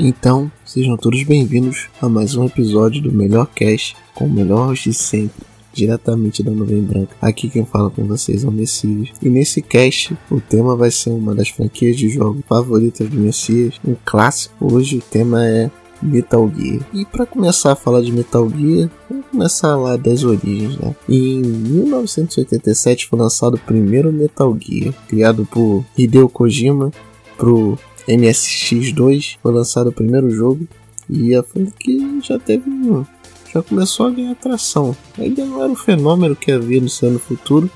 Então, sejam todos bem-vindos a mais um episódio do Melhor Cast com o melhor de sempre, diretamente da Nuvem Branca. Aqui quem fala com vocês é o Messias. E nesse cast, o tema vai ser uma das franquias de jogo favoritas do Messias, um clássico. Hoje o tema é Metal Gear. E para começar a falar de Metal Gear, vamos começar lá das origens, né? Em 1987 foi lançado o primeiro Metal Gear, criado por Hideo Kojima pro MSX2, foi lançado o primeiro jogo e a franquia já teve um, já começou a ganhar tração. Ainda não era o fenômeno que havia no seu futuro,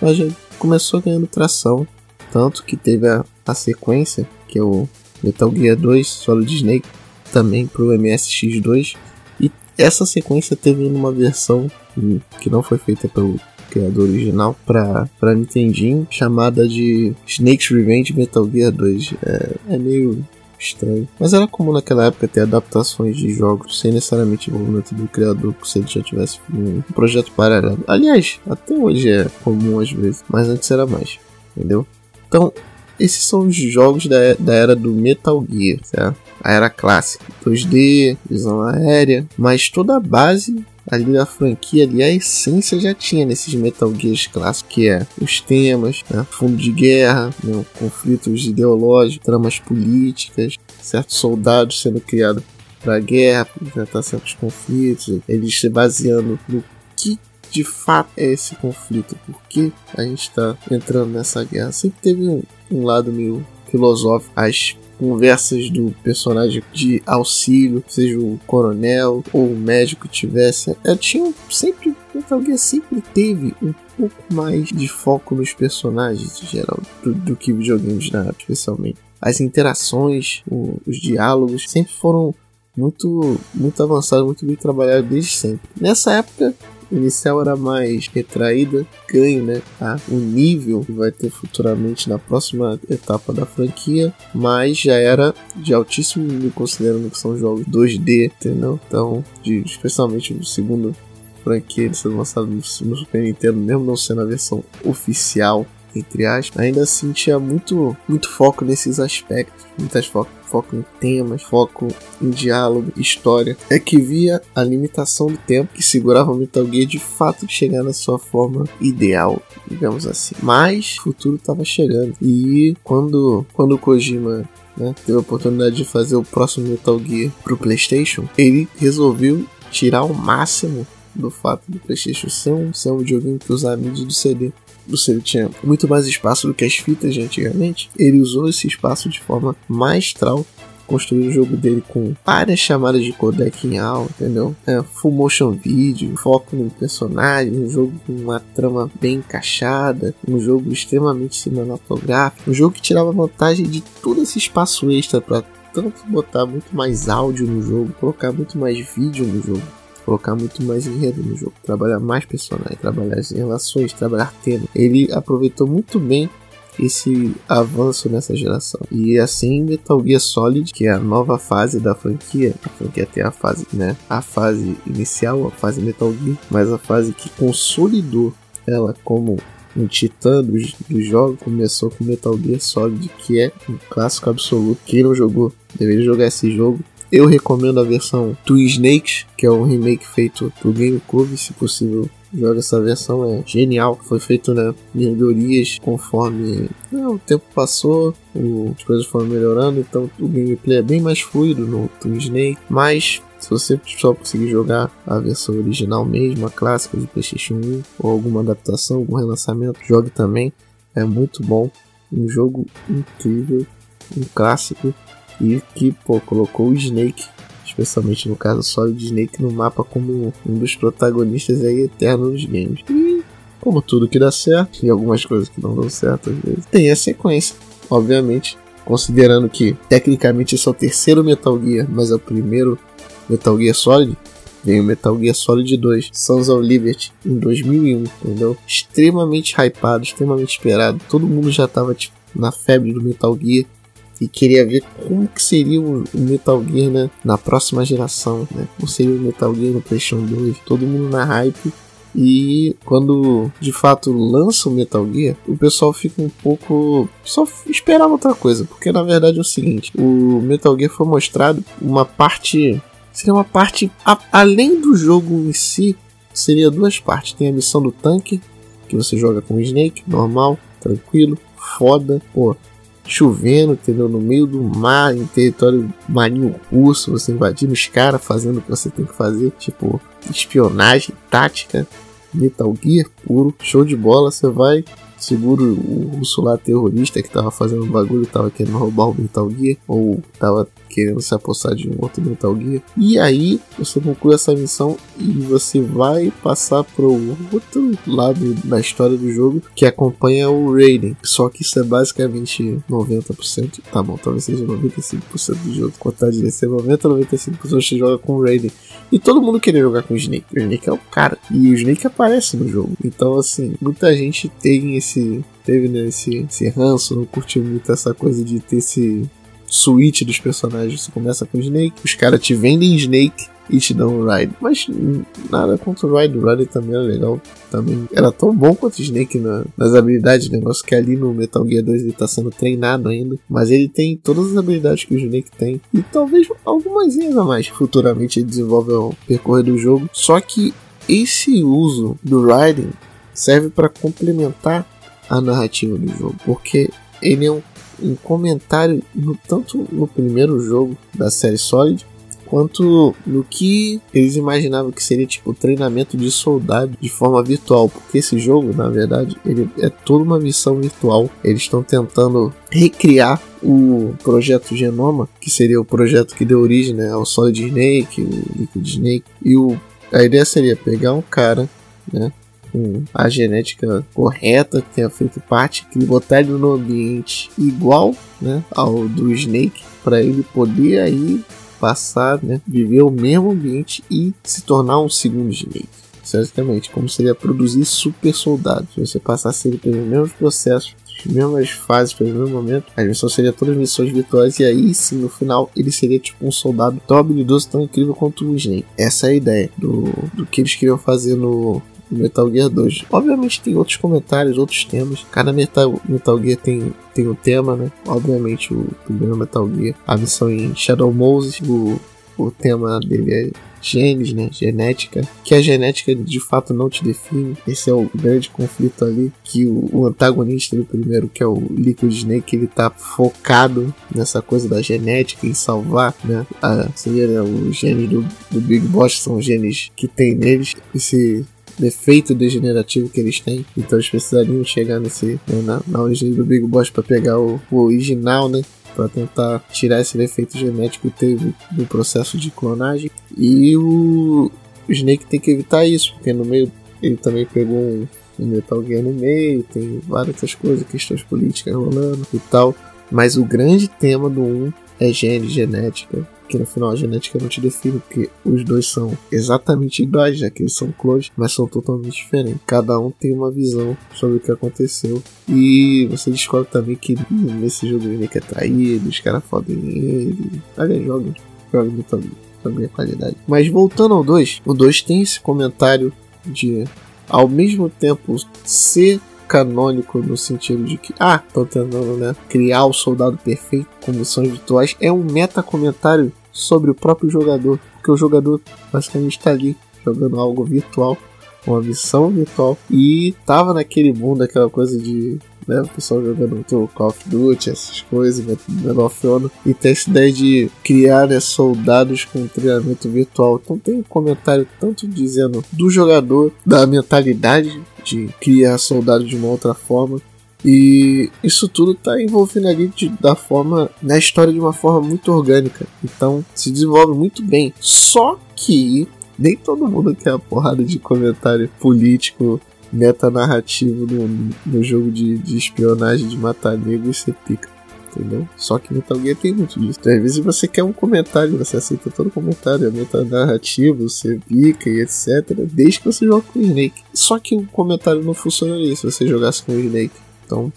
mas já começou ganhando tração, tanto que teve a, a sequência, que é o Metal Gear 2 Solid Snake, também para o MSX2. E essa sequência teve uma versão que não foi feita pelo criador original para para Nintendinho, chamada de Snake's Revenge Metal Gear 2. É, é meio estranho. Mas era comum naquela época ter adaptações de jogos sem necessariamente envolvimento do criador, se ele já tivesse um projeto paralelo. Aliás, até hoje é comum às vezes, mas antes era mais, entendeu? Então, esses são os jogos da, da era do Metal Gear, certo? A era clássica. 2D, visão aérea, mas toda a base ali da franquia, ali a essência já tinha nesses Metal Gears clássicos, que é os temas, né, fundo de guerra, né, conflitos ideológicos, tramas políticas, certos soldados sendo criados para guerra, para enfrentar certos conflitos, eles se baseando no que de fato é esse conflito, por que a gente está entrando nessa guerra. Sempre teve um, um lado meio filosófico, as conversas do personagem de auxílio, seja o coronel ou o médico tivesse, eu é, tinha sempre Metal sempre teve um pouco mais de foco nos personagens em geral do, do que videogames na época, especialmente. As interações, o, os diálogos sempre foram muito muito avançados, muito bem trabalhados desde sempre. Nessa época inicial era mais retraída, ganho, né? Tá? O nível que vai ter futuramente na próxima etapa da franquia, mas já era de altíssimo nível, considerando que são jogos 2D, entendeu? Então, de, especialmente o segundo franquia, ele sendo lançado no, Super Nintendo, mesmo não sendo a versão oficial entre aspas, ainda assim tinha muito, muito foco nesses aspectos, muitas foco, foco em temas, foco em diálogo, história. É que via a limitação do tempo que segurava o Metal Gear de fato de chegar na sua forma ideal, digamos assim. Mas o futuro estava chegando e quando quando o Kojima né, teve a oportunidade de fazer o próximo Metal Gear pro PlayStation, ele resolveu tirar o máximo do fato do PlayStation ser um, ser um videogame para usar mídia do CD você tinha muito mais espaço do que as fitas de antigamente, ele usou esse espaço de forma maestral construir o jogo dele com várias chamadas de codec em alta, entendeu? É, full motion video, foco no personagem, um jogo com uma trama bem encaixada, um jogo extremamente cinematográfico, um jogo que tirava vantagem de todo esse espaço extra para tanto botar muito mais áudio no jogo, colocar muito mais vídeo no jogo colocar muito mais enredo no jogo, trabalhar mais personagens, trabalhar as relações, trabalhar tema. Ele aproveitou muito bem esse avanço nessa geração. E assim Metal Gear Solid, que é a nova fase da franquia, a franquia tem a fase, né, a fase inicial, a fase Metal Gear, mas a fase que consolidou ela como um titã dos, dos jogos começou com Metal Gear Solid, que é um clássico absoluto. Quem não jogou deveria jogar esse jogo. Eu recomendo a versão Twin Snakes, que é um remake feito pro GameCube, se possível joga essa versão, é genial. Foi feito né, melhorias conforme né, o tempo passou, o, as coisas foram melhorando, então o gameplay é bem mais fluido no Twin Snake. Mas se você só conseguir jogar a versão original mesmo, a clássica de PlayStation 1, ou alguma adaptação, algum relançamento, jogue também. É muito bom, um jogo incrível, um clássico e que pô, colocou o Snake, especialmente no caso Solid Snake, no mapa como um dos protagonistas aí eternos dos games. E como tudo que dá certo, e algumas coisas que não dão certo às vezes, tem a sequência, obviamente. Considerando que tecnicamente esse é o terceiro Metal Gear, mas é o primeiro Metal Gear Solid, vem o Metal Gear Solid 2, Sons of Liberty, em 2001, entendeu? Extremamente hypado, extremamente esperado. Todo mundo já tava tipo, na febre do Metal Gear e queria ver como que seria o Metal Gear né, na próxima geração, né? Como seria o Metal Gear no PlayStation 2, todo mundo na hype E quando de fato lança o Metal Gear, o pessoal fica um pouco. só esperava outra coisa, porque na verdade é o seguinte: o Metal Gear foi mostrado uma parte. seria uma parte a, além do jogo em si, seria duas partes. Tem a missão do tanque, que você joga com o Snake, normal, tranquilo, foda, pô, chovendo, entendeu? No meio do mar, em território marinho russo, você invadindo os caras, fazendo o que você tem que fazer, tipo, espionagem, tática, Metal Gear puro, show de bola, você vai, segura o russo lá terrorista que tava fazendo bagulho, tava querendo roubar o Metal Gear, ou tava querendo se apossar de um outro Metal Gear. E aí você conclui essa missão e você vai passar pro outro lado da história do jogo que acompanha o Raiden. Só que isso é basicamente 90%. Tá bom, talvez seja 95% do jogo. Contar de ser 90 95% você joga com o Raiden. E todo mundo queria jogar com o Snake. O Snake é o cara. E o Snake aparece no jogo. Então, assim, muita gente tem esse. Teve né, esse, esse ranço, não curtiu muito essa coisa de ter esse suíte dos personagens. Você começa com Snake, os caras te vendem Snake e te dão o Ride. Mas nada contra o Ride, o Ride também era legal. Também era tão bom quanto o Snake na, nas habilidades, negócio que ali no Metal Gear 2 ele tá sendo treinado ainda. Mas ele tem todas as habilidades que o Snake tem. E talvez algumas a mais. Futuramente ele desenvolve o percorrer do jogo. Só que esse uso do Raiden serve para complementar a narrativa do jogo. Porque ele é um um comentário no, tanto no primeiro jogo da série Solid quanto no que eles imaginavam que seria tipo treinamento de soldado de forma virtual, porque esse jogo, na verdade, ele é toda uma missão virtual. Eles estão tentando recriar o projeto Genoma, que seria o projeto que deu origem né, ao Solid Snake, o Liquid Snake, e o, a ideia seria pegar um cara, né, com a genética correta, que tenha feito parte, que botar ele no ambiente igual né, ao do Snake, para ele poder aí passar, né, viver o mesmo ambiente e se tornar um segundo Snake. Certamente, como seria produzir super soldados. Se você passasse ele pelos mesmos processos, as mesmas fases, pelo mesmo momento, a missão seria todas missões virtuais e aí sim, no final, ele seria tipo um soldado tão habilidoso, tão incrível quanto o Snake. Essa é a ideia do, do que eles queriam fazer no, Metal Gear 2. Obviamente tem outros comentários, outros temas. Cada Metal, Metal Gear tem, tem um tema, né? Obviamente o primeiro Metal Gear, a missão em Shadow Moses, o, o tema dele é genes, né? Genética. Que a genética de fato não te define. Esse é o grande conflito ali. Que o, o antagonista do primeiro, que é o Liquid Snake, ele tá focado nessa coisa da genética, em salvar, né? A, seria né, os genes do, do Big Boss, são genes que tem neles. Esse defeito degenerativo que eles têm. Então eles precisariam chegar nesse né, na, na origem do Big Boss para pegar o, o original, né? para tentar tirar esse defeito genético que teve do processo de clonagem. E o, o Snake tem que evitar isso, porque no meio ele também pegou um, um Metal Gear no meio, tem várias outras coisas, questões políticas rolando e tal. Mas o grande tema do 1 é gene, genética, que no final a genética não te define, porque os dois são exatamente iguais, já que eles são clones, mas são totalmente diferentes. Cada um tem uma visão sobre o que aconteceu. E você descobre também que nesse jogo ele é traído, os caras fodem ele. Aliás, joga, joga também, também a qualidade. Mas voltando ao 2, o 2 tem esse comentário de ao mesmo tempo ser canônico no sentido de que, ah, estão tentando né, criar o soldado perfeito com missões virtuais, é um meta comentário sobre o próprio jogador, porque o jogador basicamente está ali jogando algo virtual, uma missão virtual, e tava naquele mundo, aquela coisa de né? O pessoal jogando muito Call of Duty, essas coisas, Medal of Honor, e tem essa ideia de criar né, soldados com treinamento virtual. Então tem um comentário tanto dizendo do jogador, da mentalidade de criar soldados de uma outra forma, e isso tudo está envolvendo ali de, da forma na história de uma forma muito orgânica. Então se desenvolve muito bem. Só que nem todo mundo quer a porrada de comentário político metanarrativo no, no jogo de, de espionagem de matar negro e ser pica. Entendeu? Só que Metal Gear tem muito disso. Então, às vezes você quer um comentário, você aceita todo comentário, é metanarrativo, você pica e etc. Desde que você jogue com o Snake. Só que o comentário não funcionaria se você jogasse com o Snake. Então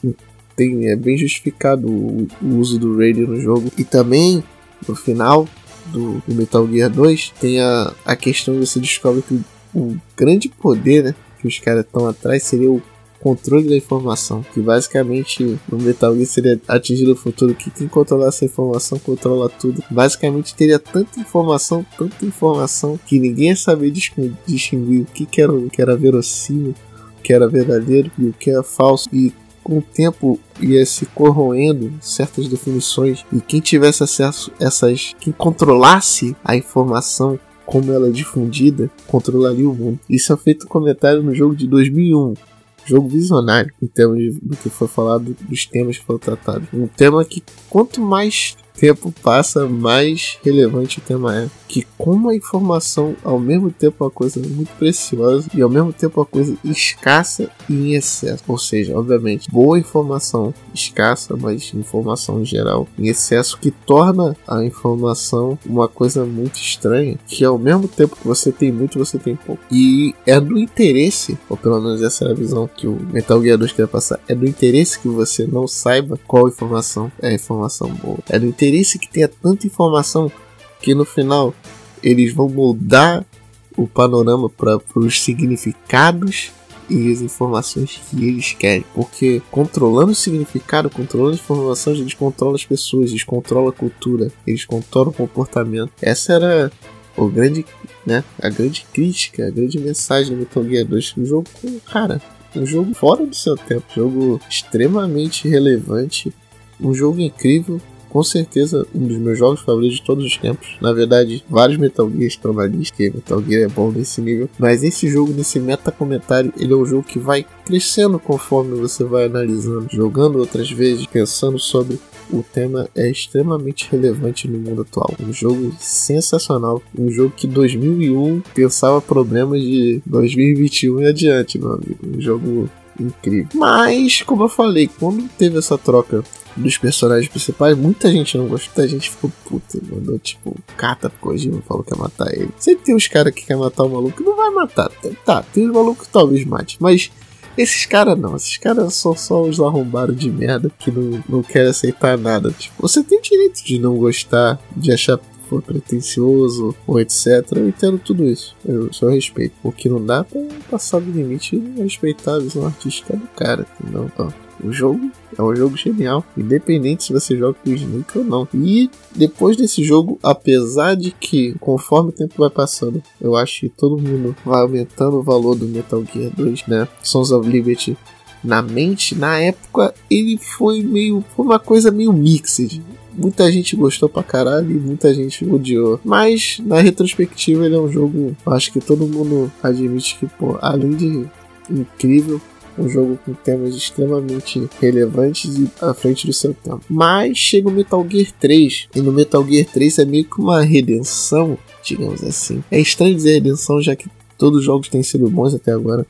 tem, é bem justificado o, o uso do radio no jogo. E também, no final do, do Metal Gear 2, tem a, a questão de você descobre que o grande poder né, que os caras estão atrás seria o controle da informação, que basicamente no Metal Gear seria atingir o futuro que quem controlar essa informação controla tudo. Basicamente teria tanta informação, tanta informação que ninguém ia saber distinguir o que, que era o que era verossímil, o que era verdadeiro e o que era falso e com o tempo ia se corroendo certas definições e quem tivesse acesso a essas, quem controlasse a informação como ela é difundida, controlaria o mundo. Isso é feito um comentário no jogo de 2001, jogo visionário em termos do que foi falado, dos temas que foram tratados. Um tema que quanto mais tempo passa, mais relevante o tema é. Que como a informação ao mesmo tempo é uma coisa muito preciosa e ao mesmo tempo é uma coisa escassa e em excesso. Ou seja, obviamente, boa informação escassa, mas informação em geral em excesso que torna a informação uma coisa muito estranha, que ao mesmo tempo que você tem muito, você tem pouco. E é do interesse, ou pelo menos essa é a visão que o Metal Gear 2 quer passar, é do interesse que você não saiba qual informação é informação boa. É do interesse interesse que tenha tanta informação que no final eles vão mudar o panorama para os significados e as informações que eles querem. Porque controlando o significado, controlando as informações, eles controlam as pessoas, eles controlam a cultura, eles controlam o comportamento. Essa era o grande, né, a grande crítica, a grande mensagem do Metal Gear 2. Um jogo, cara, um jogo fora do seu tempo, um jogo extremamente relevante, um jogo incrível com certeza um dos meus jogos favoritos de todos os tempos. Na verdade, vários Metal Gear estão na lista, que Metal Gear é bom nesse nível. Mas esse jogo, nesse meta comentário, ele é um jogo que vai crescendo conforme você vai analisando, jogando outras vezes, pensando sobre o tema é extremamente relevante no mundo atual. Um jogo sensacional, um jogo que 2001 pensava problemas de 2021 e adiante, meu amigo. Um jogo incrível. Mas, como eu falei, quando teve essa troca dos personagens principais, muita gente não gostou, muita gente ficou puta, mandou tipo, cata pro Kojima, falou que ia matar ele. Sempre tem os caras que quer matar o maluco, não vai matar. Tá, tem os malucos que talvez mate, mas esses caras não, esses caras são só os arrombados de merda que não, não querem aceitar nada. Tipo, você tem direito de não gostar, de achar for pretencioso ou etc. Eu entendo tudo isso. Eu só respeito. O que não dá pra passar do limite e respeitar a visão artística do cara. Entendeu? Ó, o jogo é um jogo genial, independente se você joga com o Snake ou não. E depois desse jogo, apesar de que conforme o tempo vai passando, eu acho que todo mundo vai aumentando o valor do Metal Gear 2, né? Sons of Liberty na mente, na época ele foi meio. Foi uma coisa meio mixed. Muita gente gostou pra caralho e muita gente odiou. Mas na retrospectiva ele é um jogo. Acho que todo mundo admite que, pô, além de incrível, um jogo com temas extremamente relevantes e à frente do seu tempo. Mas chega o Metal Gear 3, e no Metal Gear 3 é meio que uma redenção, digamos assim. É estranho dizer redenção, já que todos os jogos têm sido bons até agora.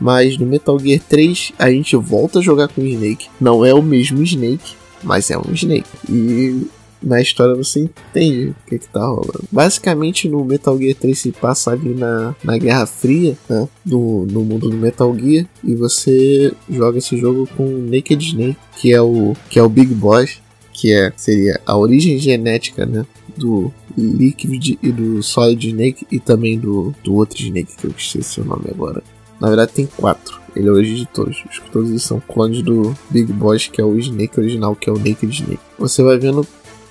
Mas no Metal Gear 3 a gente volta a jogar com o Snake. Não é o mesmo Snake, mas é um Snake. E na história você entende o que, que tá rolando. Basicamente no Metal Gear 3 se passa ali na, na Guerra Fria, né? No, no mundo do Metal Gear, e você joga esse jogo com Naked Snake, que é o, que é o Big Boss, que é, seria a origem genética, né? Do Liquid e do Solid Snake e também do, do outro Snake que eu esqueci o nome agora. Na verdade tem quatro. Ele é o origem de todos. Todos eles são clones do Big Boss, que é o Snake original, que é o Naked Snake. Você vai vendo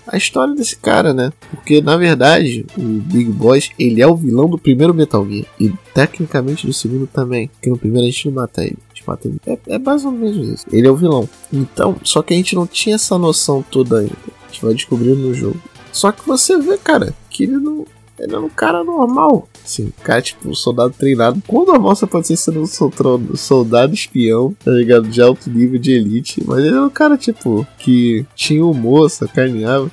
a história desse cara, né? Porque na verdade o Big Boss ele é o vilão do primeiro Metal Gear e tecnicamente do segundo também. Porque no primeiro a gente não mata ele. A gente mata ele. É, é mais ou menos isso. Ele é o vilão. Então, só que a gente não tinha essa noção toda ainda. A gente vai descobrindo no jogo. Só que você vê, cara, que ele não ele é um cara normal. Assim, cara, tipo, um soldado treinado. Quão normal você pode ser sendo um soldado espião, tá ligado? De alto nível de elite. Mas ele é um cara, tipo, que tinha humor, sacaneava,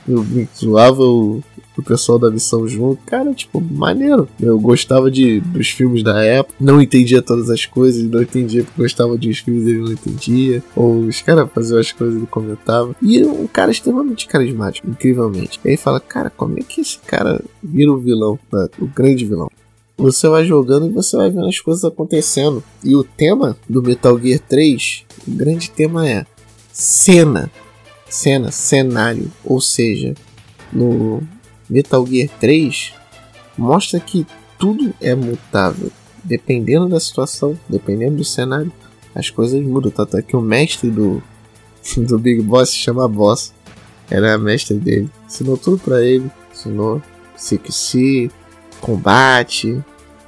zoava o, o pessoal da missão junto. Cara, tipo, maneiro. Eu gostava de, dos filmes da época, não entendia todas as coisas, não entendia porque gostava de uns filmes ele não entendia. Ou os caras faziam as coisas e ele comentava. E um cara extremamente carismático, incrivelmente. E aí fala, cara, como é que esse cara vira o vilão, né? o grande vilão? Você vai jogando e você vai vendo as coisas acontecendo. E o tema do Metal Gear 3, o grande tema é cena. Cena, cenário. Ou seja, no Metal Gear 3 mostra que tudo é mutável. dependendo da situação, dependendo do cenário, as coisas mudam. Tanto é que o mestre do, do Big Boss se chama Boss. Era a mestre dele. Ensinou tudo para ele. Ensinou CQC, combate,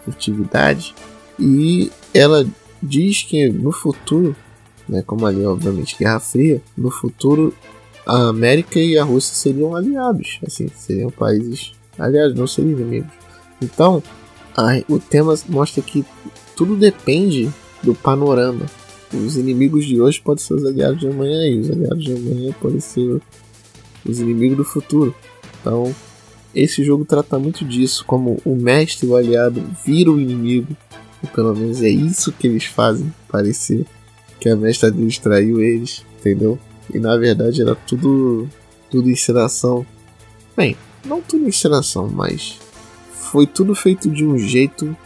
furtividade. E ela diz que no futuro, né, como ali obviamente Guerra Fria, no futuro a América e a Rússia seriam aliados, assim, seriam países aliados, não seriam inimigos. Então, a, o tema mostra que tudo depende do panorama. Os inimigos de hoje podem ser os aliados de amanhã e os aliados de amanhã podem ser os inimigos do futuro. Então, esse jogo trata muito disso, como o mestre e o aliado viram o inimigo, ou pelo menos é isso que eles fazem parecer que a mestra deles traiu eles, entendeu? E na verdade era tudo tudo encenação. Bem, não tudo encenação, mas foi tudo feito de um jeito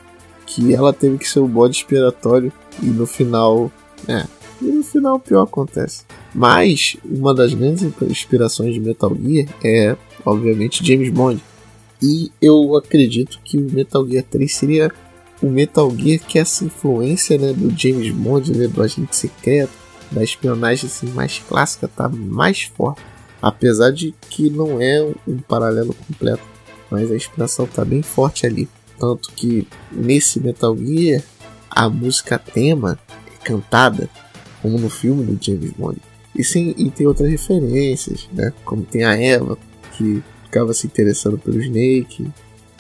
que ela teve que ser o bode expiratório e no final, é, e no final o pior acontece. Mas uma das grandes inspirações de Metal Gear é, obviamente, James Bond. E eu acredito que o Metal Gear 3 seria o Metal Gear que essa influência né, do James Bond, né, do agente secreto, da espionagem assim, mais clássica, tá mais forte. Apesar de que não é um paralelo completo, mas a inspiração tá bem forte ali. Tanto que nesse Metal Gear a música tema é cantada, como no filme do James Bond. E, sim, e tem outras referências, né? Como tem a Eva, que ficava se interessando pelo Snake,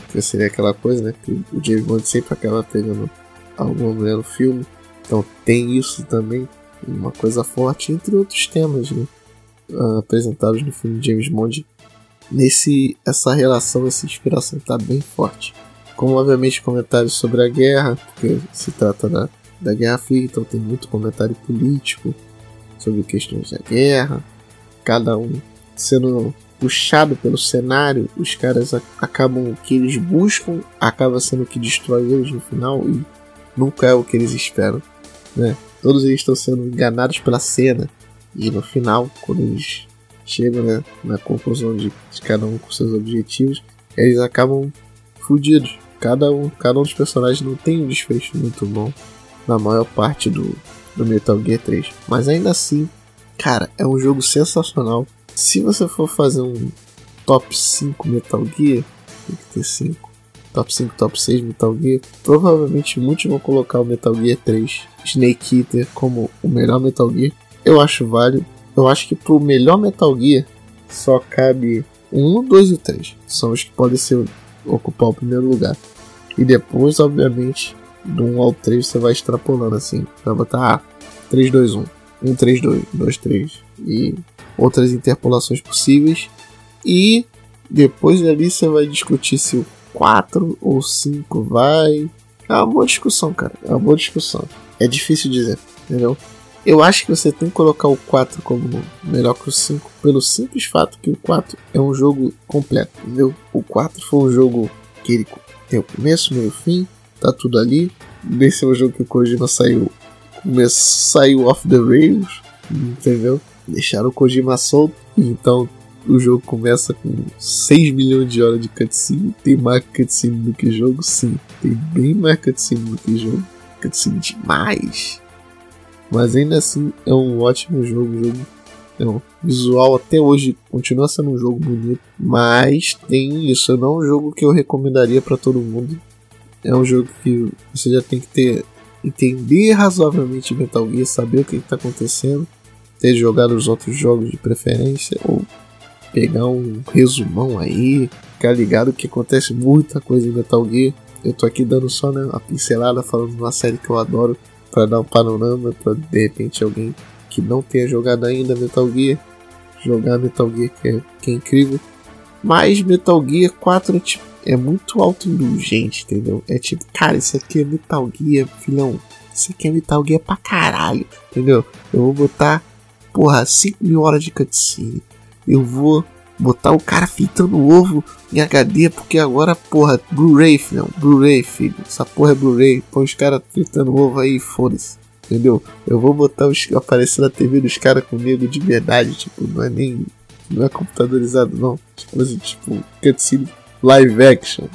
que seria aquela coisa, né? Que o James Bond sempre acaba pegando alguma mulher no filme. Então tem isso também, uma coisa forte, entre outros temas, né? Uh, apresentados no filme James Bond. Nesse, essa relação, essa inspiração está bem forte. Como obviamente comentários sobre a guerra, porque se trata da, da Guerra Fria, então tem muito comentário político sobre questões da guerra, cada um sendo puxado pelo cenário, os caras acabam o que eles buscam acaba sendo o que destrói eles no final e nunca é o que eles esperam, né? Todos eles estão sendo enganados pela cena e no final, quando eles chegam né, na conclusão de, de cada um com seus objetivos, eles acabam fudidos. Cada um, cada um dos personagens não tem um desfecho muito bom na maior parte do, do Metal Gear 3. Mas ainda assim, cara, é um jogo sensacional. Se você for fazer um top 5 Metal Gear, tem que ter 5. Top 5, top 6 Metal Gear. Provavelmente muitos vão colocar o Metal Gear 3 Snake Eater como o melhor Metal Gear. Eu acho válido. Eu acho que pro melhor Metal Gear só cabe 1, 2 e 3. São os que podem ser, ocupar o primeiro lugar. E depois, obviamente, do 1 ao 3 você vai extrapolando assim. Vai botar ah, 3, 2, 1. 1, 3, 2, 2, 3. E outras interpolações possíveis. E depois ali você vai discutir se o 4 ou 5 vai. É uma boa discussão, cara. É uma boa discussão. É difícil dizer, entendeu? Eu acho que você tem que colocar o 4 como melhor que o 5, pelo simples fato que o 4 é um jogo completo, entendeu? O 4 foi um jogo que ele tem o começo, meio fim, tá tudo ali. Nesse é um jogo que o Kojima saiu, saiu off the rails, entendeu? deixaram o Kojima solto, então o jogo começa com 6 milhões de horas de cutscene. Tem mais cutscene do que jogo? Sim. Tem bem mais cutscene do que jogo. Cutscene demais. Mas ainda assim é um ótimo jogo. jogo é um visual até hoje continua sendo um jogo bonito. Mas tem isso. Não é um jogo que eu recomendaria para todo mundo. É um jogo que você já tem que ter. Entender razoavelmente Metal Gear, saber o que está acontecendo ter jogado os outros jogos de preferência, ou pegar um resumão aí, ficar ligado que acontece muita coisa em Metal Gear. Eu tô aqui dando só né, uma pincelada falando de uma série que eu adoro para dar um panorama para de repente alguém que não tenha jogado ainda Metal Gear jogar Metal Gear que é, que é incrível. Mas Metal Gear 4 é, tipo, é muito autoindulgente, entendeu? É tipo, cara, isso aqui é Metal Gear, filhão. Isso aqui é Metal Gear pra caralho, entendeu? Eu vou botar porra, 5 mil horas de cutscene. Eu vou botar o cara fitando o ovo em HD, porque agora, porra, Blu-ray, filho. Blu-ray, filho. Essa porra é Blu-ray. Põe os caras fitando ovo aí, foda-se. Entendeu? Eu vou botar os aparecer na TV dos caras comigo de verdade, tipo, não é nem. Não é computadorizado, não. Tipo assim, tipo, cutscene live action.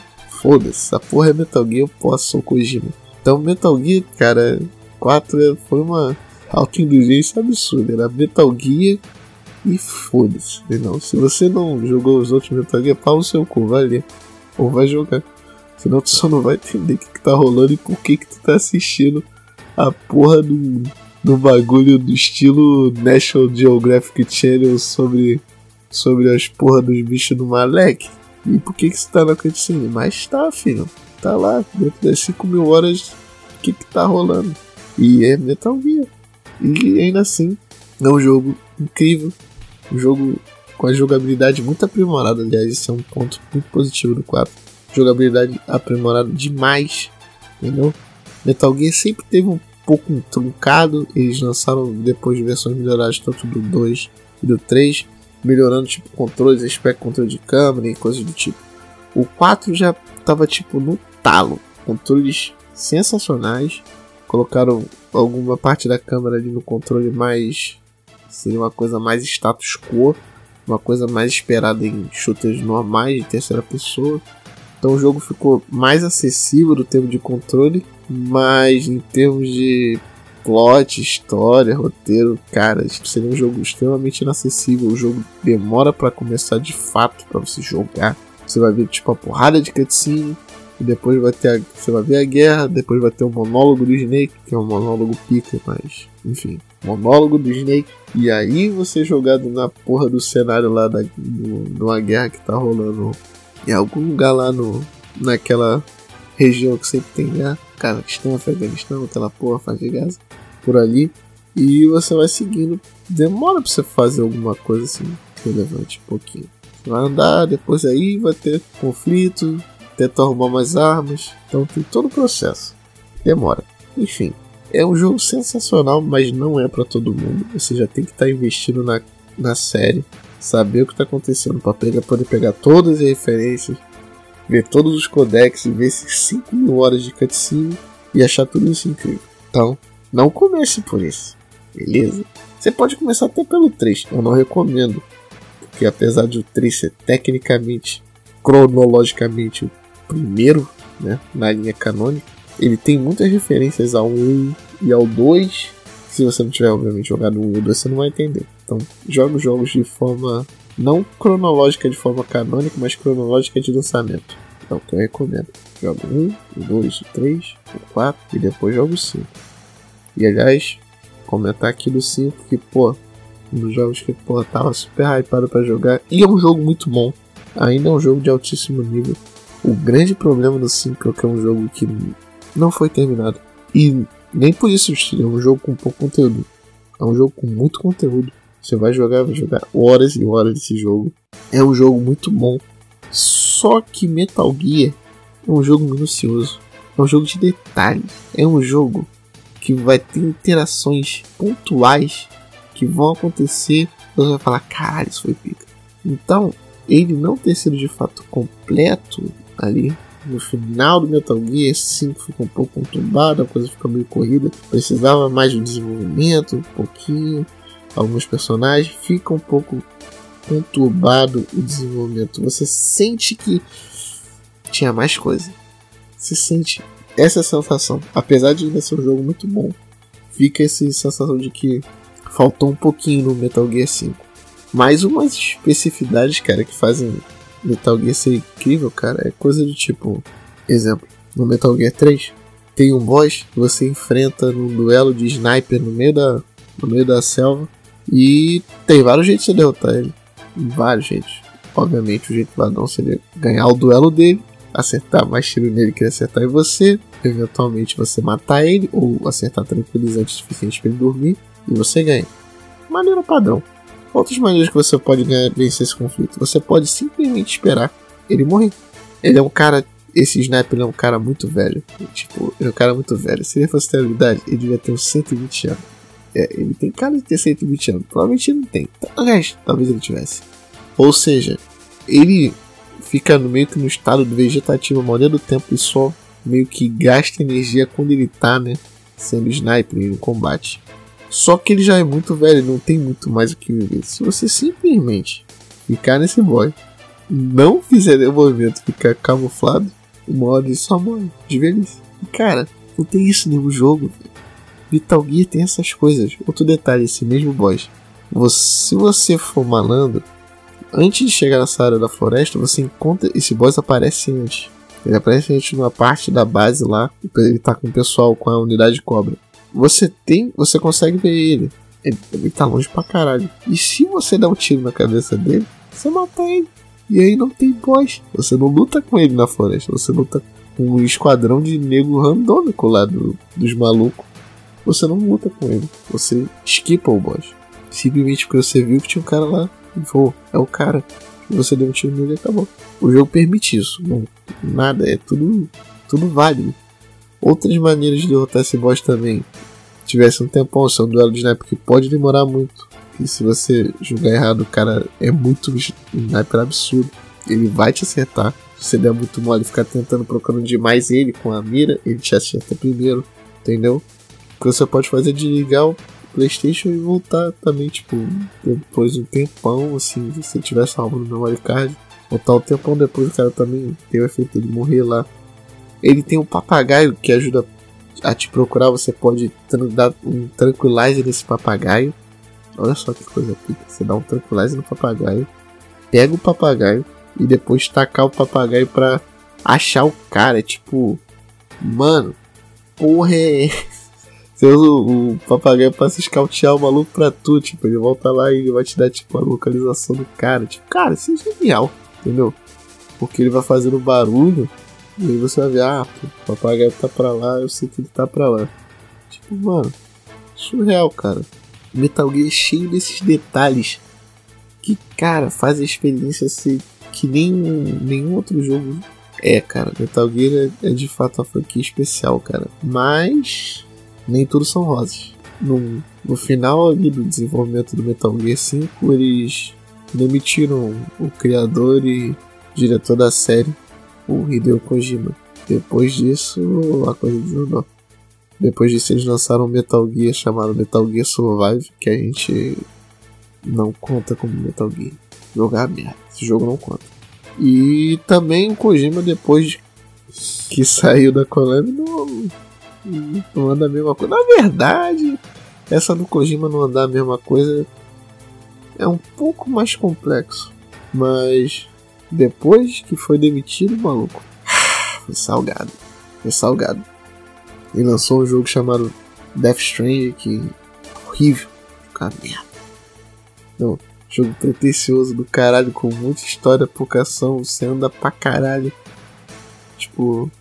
Foda-se, essa porra é Metal Gear, eu posso, sou Kojima. Então Metal Gear, cara, 4 foi uma autoindulgência absurda. Era Metal Gear e foda-se. Não, se você não jogou os outros Metal Gear, pau no seu cu, vai ler. Ou vai jogar. Senão tu só não vai entender o que, que tá rolando e por que, que tu tá assistindo a porra do, do bagulho do estilo National Geographic Channel sobre, sobre as porra dos bichos do Malek. E por que que você tá na cutscene? Mas tá, filho. Tá lá, dentro das 5 mil horas, o que que tá rolando? E é Metal Gear. E ainda assim, é um jogo incrível. Um jogo com a jogabilidade muito aprimorada. Aliás, esse é um ponto muito positivo do 4. Jogabilidade aprimorada demais. Entendeu? Metal Gear sempre teve um pouco truncado. Eles lançaram depois versões melhoradas tanto do 2 e do 3. Melhorando tipo controles, aspecto controle de câmera e coisas do tipo. O 4 já tava tipo no talo. Controles sensacionais. Colocaram alguma parte da câmera ali no controle mais. Seria uma coisa mais status quo. Uma coisa mais esperada em shooters normais de terceira pessoa. Então o jogo ficou mais acessível do tempo de controle. Mas em termos de plot, história, roteiro, cara, seria um jogo extremamente inacessível. O jogo demora para começar de fato para você jogar. Você vai ver tipo a porrada de cutscene e depois vai ter a, você vai ver a guerra, depois vai ter o monólogo do Snake, que é um monólogo pica, mas enfim, monólogo do Snake. E aí você jogado na porra do cenário lá da uma guerra que tá rolando em algum lugar lá no naquela região que sempre tem guerra, Cazaquistão, Afeganistão, aquela porra faz de Gaza, por ali. E você vai seguindo. Demora pra você fazer alguma coisa assim relevante, um pouquinho. Você vai andar, depois aí vai ter conflito, tenta arrumar mais armas. Então tem todo o processo. Demora. Enfim, é um jogo sensacional, mas não é para todo mundo. Você já tem que estar tá investindo na, na série, saber o que está acontecendo para pegar, poder pegar todas as referências, ver todos os codecs, ver esses 5 mil horas de cutscene e achar tudo isso incrível. Então, não comece por isso, beleza? Você pode começar até pelo 3, eu não recomendo, porque apesar de o 3 ser tecnicamente, cronologicamente o primeiro, né, na linha canônica. Ele tem muitas referências ao 1 e ao 2. Se você não tiver, obviamente, jogado o 1 e o 2, você não vai entender. Então, joga os jogos de forma não cronológica de forma canônica, mas cronológica de lançamento. Então, que eu recomendo. Joga o 1, o 2, o 3, o 4 e depois joga o 5. E aliás, comentar aqui do 5 que, pô, um dos jogos que, pô, tava super hypado para jogar. E é um jogo muito bom. Ainda é um jogo de altíssimo nível. O grande problema do 5 é que é um jogo que não foi terminado. E nem por isso é um jogo com pouco conteúdo. É um jogo com muito conteúdo. Você vai jogar, vai jogar horas e horas desse jogo. É um jogo muito bom. Só que Metal Gear é um jogo minucioso. É um jogo de detalhes. É um jogo que vai ter interações pontuais que vão acontecer. Você vai falar, caralho, isso foi pica. Então, ele não ter sido de fato completo ali no final do Metal Gear 5 ficou um pouco conturbado, a coisa ficou meio corrida, precisava mais de desenvolvimento, um pouquinho, alguns personagens, fica um pouco conturbado o desenvolvimento. Você sente que tinha mais coisa. Você sente essa sensação, apesar de ser um jogo muito bom, fica essa sensação de que faltou um pouquinho no Metal Gear 5. Mais umas especificidades, cara, que fazem Metal Gear ser incrível, cara, é coisa do tipo. Exemplo, no Metal Gear 3 tem um boss que você enfrenta num duelo de sniper no meio da, no meio da selva e tem vários jeitos de derrotar ele. Vários jeitos. Obviamente o jeito padrão seria ganhar o duelo dele, acertar mais tiro nele que ele acertar em você, eventualmente você matar ele ou acertar tranquilizante suficiente para ele dormir e você ganha. Maneira padrão. Outras maneiras que você pode ganhar, vencer esse conflito. Você pode simplesmente esperar ele morrer. Ele é um cara. Esse sniper é um cara muito velho. Tipo, ele é um cara muito velho. Se ele fosse ter habilidade, ele devia ter uns 120 anos. É, ele tem cara de ter 120 anos. Provavelmente ele não tem. Aliás, talvez ele tivesse. Ou seja, ele fica meio que no estado vegetativo a maioria do tempo e só meio que gasta energia quando ele tá, né? Sendo sniper no combate. Só que ele já é muito velho, não tem muito mais o que viver. Se você simplesmente ficar nesse boy, não fizer o movimento ficar camuflado, uma hora ele só morre de velhice. Cara, Não tem isso nenhum jogo. Metal Gear tem essas coisas. Outro detalhe, esse mesmo boss. Você, se você for malandro, antes de chegar nessa área da floresta, você encontra. Esse boss aparece antes. Ele aparece antes numa parte da base lá. Ele tá com o pessoal, com a unidade cobra. Você tem. Você consegue ver ele. Ele, ele tá longe pra caralho. E se você der um tiro na cabeça dele, você mata ele. E aí não tem boss. Você não luta com ele na floresta. Você luta com um esquadrão de negro randômico lá do, dos malucos. Você não luta com ele. Você esquipa o boss. Simplesmente porque você viu que tinha um cara lá. E falou, é o cara. E você deu um tiro nele e acabou. O jogo permite isso. Não, nada, é tudo, tudo válido. Outras maneiras de derrotar esse boss também. Tivesse um tempão, são um duelo de sniper que pode demorar muito. E se você jogar errado, o cara é muito sniper absurdo. Ele vai te acertar. Se você der muito mole e ficar tentando procurando demais ele com a mira, ele te acerta primeiro. Entendeu? O que você pode fazer é desligar o Playstation e voltar também, tipo, depois de um tempão, assim, se você tiver salvo no memory card, voltar um tempão depois o cara também tem o efeito de morrer lá. Ele tem um papagaio que ajuda a te procurar, você pode dar um tranquilizer nesse papagaio. Olha só que coisa pica. Você dá um tranquilizer no papagaio, pega o papagaio e depois tacar o papagaio pra achar o cara. É tipo, mano, porra é. Você usa o, o papagaio pra se escautear o maluco pra tu. Tipo, ele volta lá e ele vai te dar tipo a localização do cara. Tipo, cara, isso é genial, entendeu? Porque ele vai fazendo barulho e aí você vai ver, ah, o papagaio tá pra lá, eu sei que ele tá pra lá. Tipo, mano, surreal, cara. Metal Gear é cheio desses detalhes que, cara, faz a experiência ser que nem nenhum outro jogo é, cara. Metal Gear é, é de fato uma franquia especial, cara. Mas nem tudo são rosas. No, no final ali do desenvolvimento do Metal Gear 5, eles demitiram o criador e diretor da série o Hideo Kojima. Depois disso, a coisa desandou. Depois disso, eles lançaram um Metal Gear chamado Metal Gear Survive, que a gente não conta como Metal Gear. Jogar merda. Esse jogo não conta. E também o Kojima, depois que saiu da Konami, não, não anda a mesma coisa. Na verdade, essa do Kojima não andar a mesma coisa é um pouco mais complexo. Mas depois que foi demitido, maluco, foi salgado. Foi salgado. Ele lançou um jogo chamado Death Stranding, que é horrível. Fica merda. Não, jogo pretencioso do caralho, com muita história, pouca ação, você anda pra caralho. Tipo.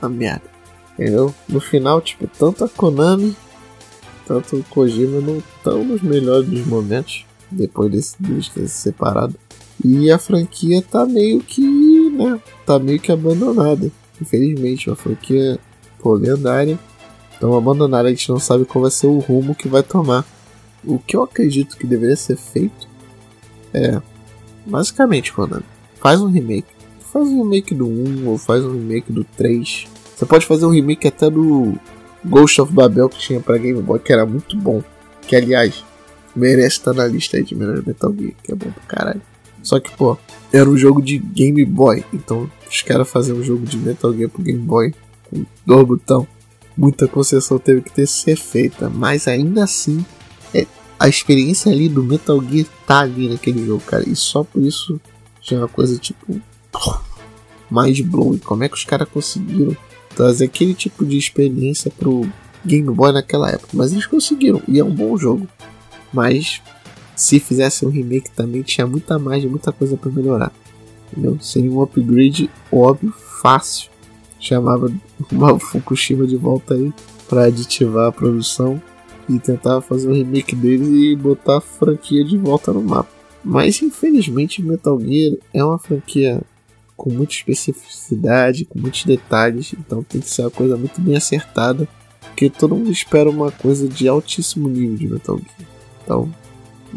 Uma merda. Entendeu? No final, tipo, tanto a Konami, tanto o Kojima não estão nos melhores dos momentos depois desse, se separado. E a franquia tá meio que, né, tá meio que abandonada. Infelizmente, uma franquia pô, lendária. Então abandonada, a gente não sabe qual vai ser o rumo que vai tomar. O que eu acredito que deveria ser feito é, basicamente, Conan, faz um remake. Faz um remake do 1 ou faz um remake do 3. Você pode fazer um remake até do Ghost of Babel que tinha para Game Boy, que era muito bom. Que aliás, merece estar na lista aí de melhores Metal Gear, que é bom pra caralho. Só que, pô, era um jogo de Game Boy, então os caras faziam um jogo de Metal Gear pro Game Boy com dois botão. Muita concessão teve que ter ser feita, mas ainda assim, é, a experiência ali do Metal Gear tá ali naquele jogo, cara, e só por isso já é uma coisa tipo. mais blowing. Como é que os caras conseguiram trazer aquele tipo de experiência pro Game Boy naquela época? Mas eles conseguiram, e é um bom jogo. Mas se fizesse um remake também tinha muita mais, muita coisa para melhorar. Entendeu? Seria um upgrade óbvio, fácil. Chamava uma Fukushima de volta aí para aditivar a produção e tentar fazer um remake dele e botar a franquia de volta no mapa. Mas infelizmente Metal Gear é uma franquia com muita especificidade, com muitos detalhes, então tem que ser uma coisa muito bem acertada, porque todo mundo espera uma coisa de altíssimo nível de Metal Gear. Então,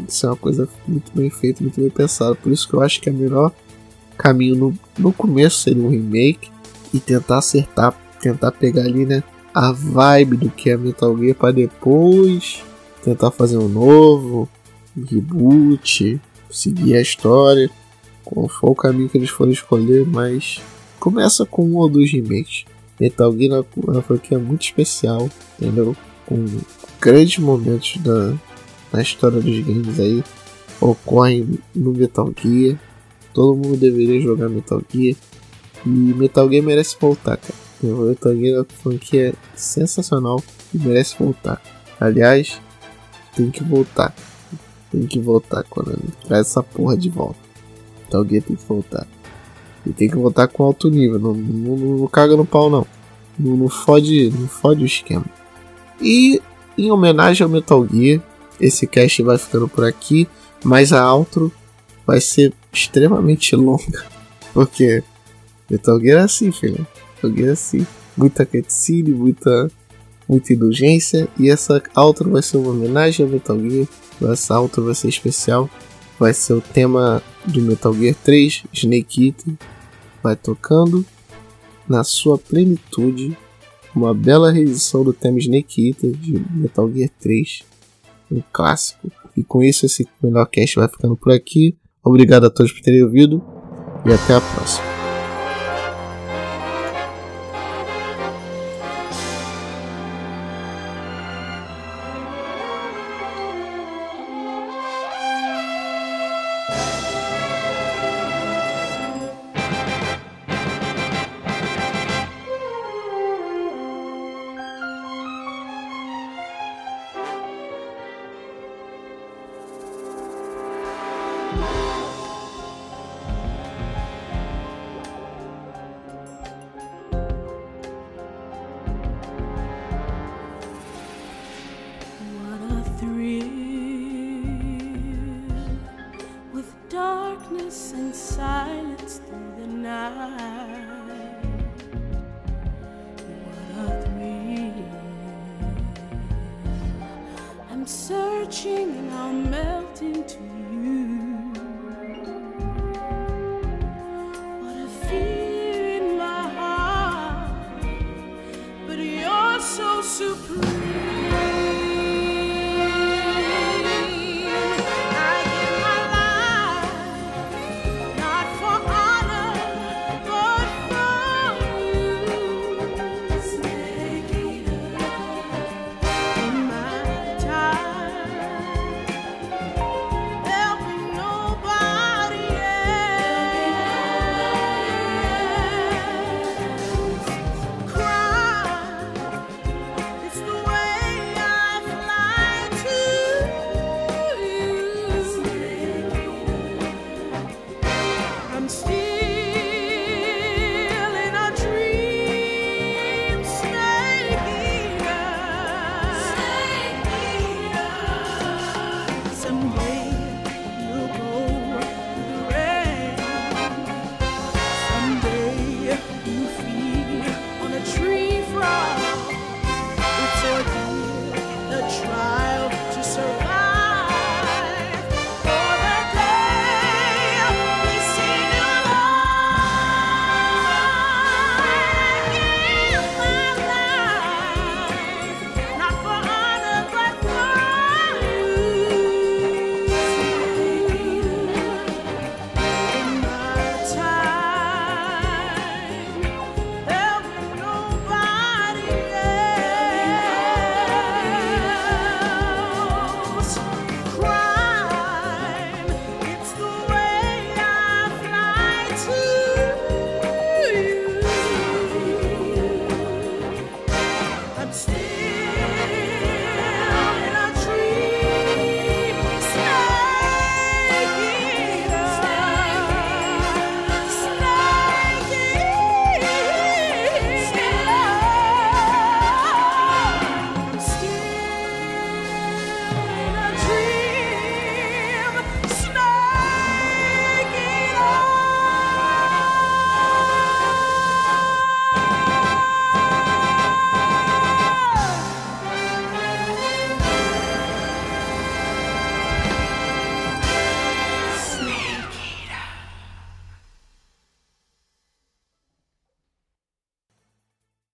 isso é uma coisa muito bem feita, muito bem pensada. Por isso que eu acho que é o melhor caminho no, no começo seria um remake e tentar acertar, tentar pegar ali, né, a vibe do que é Metal Gear para depois tentar fazer um novo um reboot, seguir a história, qual for o caminho que eles forem escolher, mas começa com um ou dois remakes. Metal Gear é uma franquia muito especial, entendeu? Com grandes momentos da, na história dos games aí ocorrem no Metal Gear. Todo mundo deveria jogar Metal Gear. E Metal Gear merece voltar, cara. O Metal Gear é uma franquia sensacional e merece voltar. Aliás, tem que voltar. Tem que voltar quando traz essa porra de volta. Metal Gear tem que voltar. E tem que voltar com alto nível. Não, não, não, caga no pau, não. Não, não, fode, não fode o esquema. E em homenagem ao Metal Gear, esse cast vai ficando por aqui. Mas a outro vai ser extremamente longa. Porque Metal Gear é assim, filho. Metal Gear é assim. Muita cutscene, muita, muita indulgência. E essa outro vai ser uma homenagem ao Metal Gear. Essa outro vai ser especial. Vai ser o tema do Metal Gear 3, Snake Eater. Vai tocando na sua plenitude. Uma bela reedição do tema Snake Eater de Metal Gear 3. Um clássico e com isso, esse melhor cast vai ficando por aqui. Obrigado a todos por terem ouvido e até a próxima.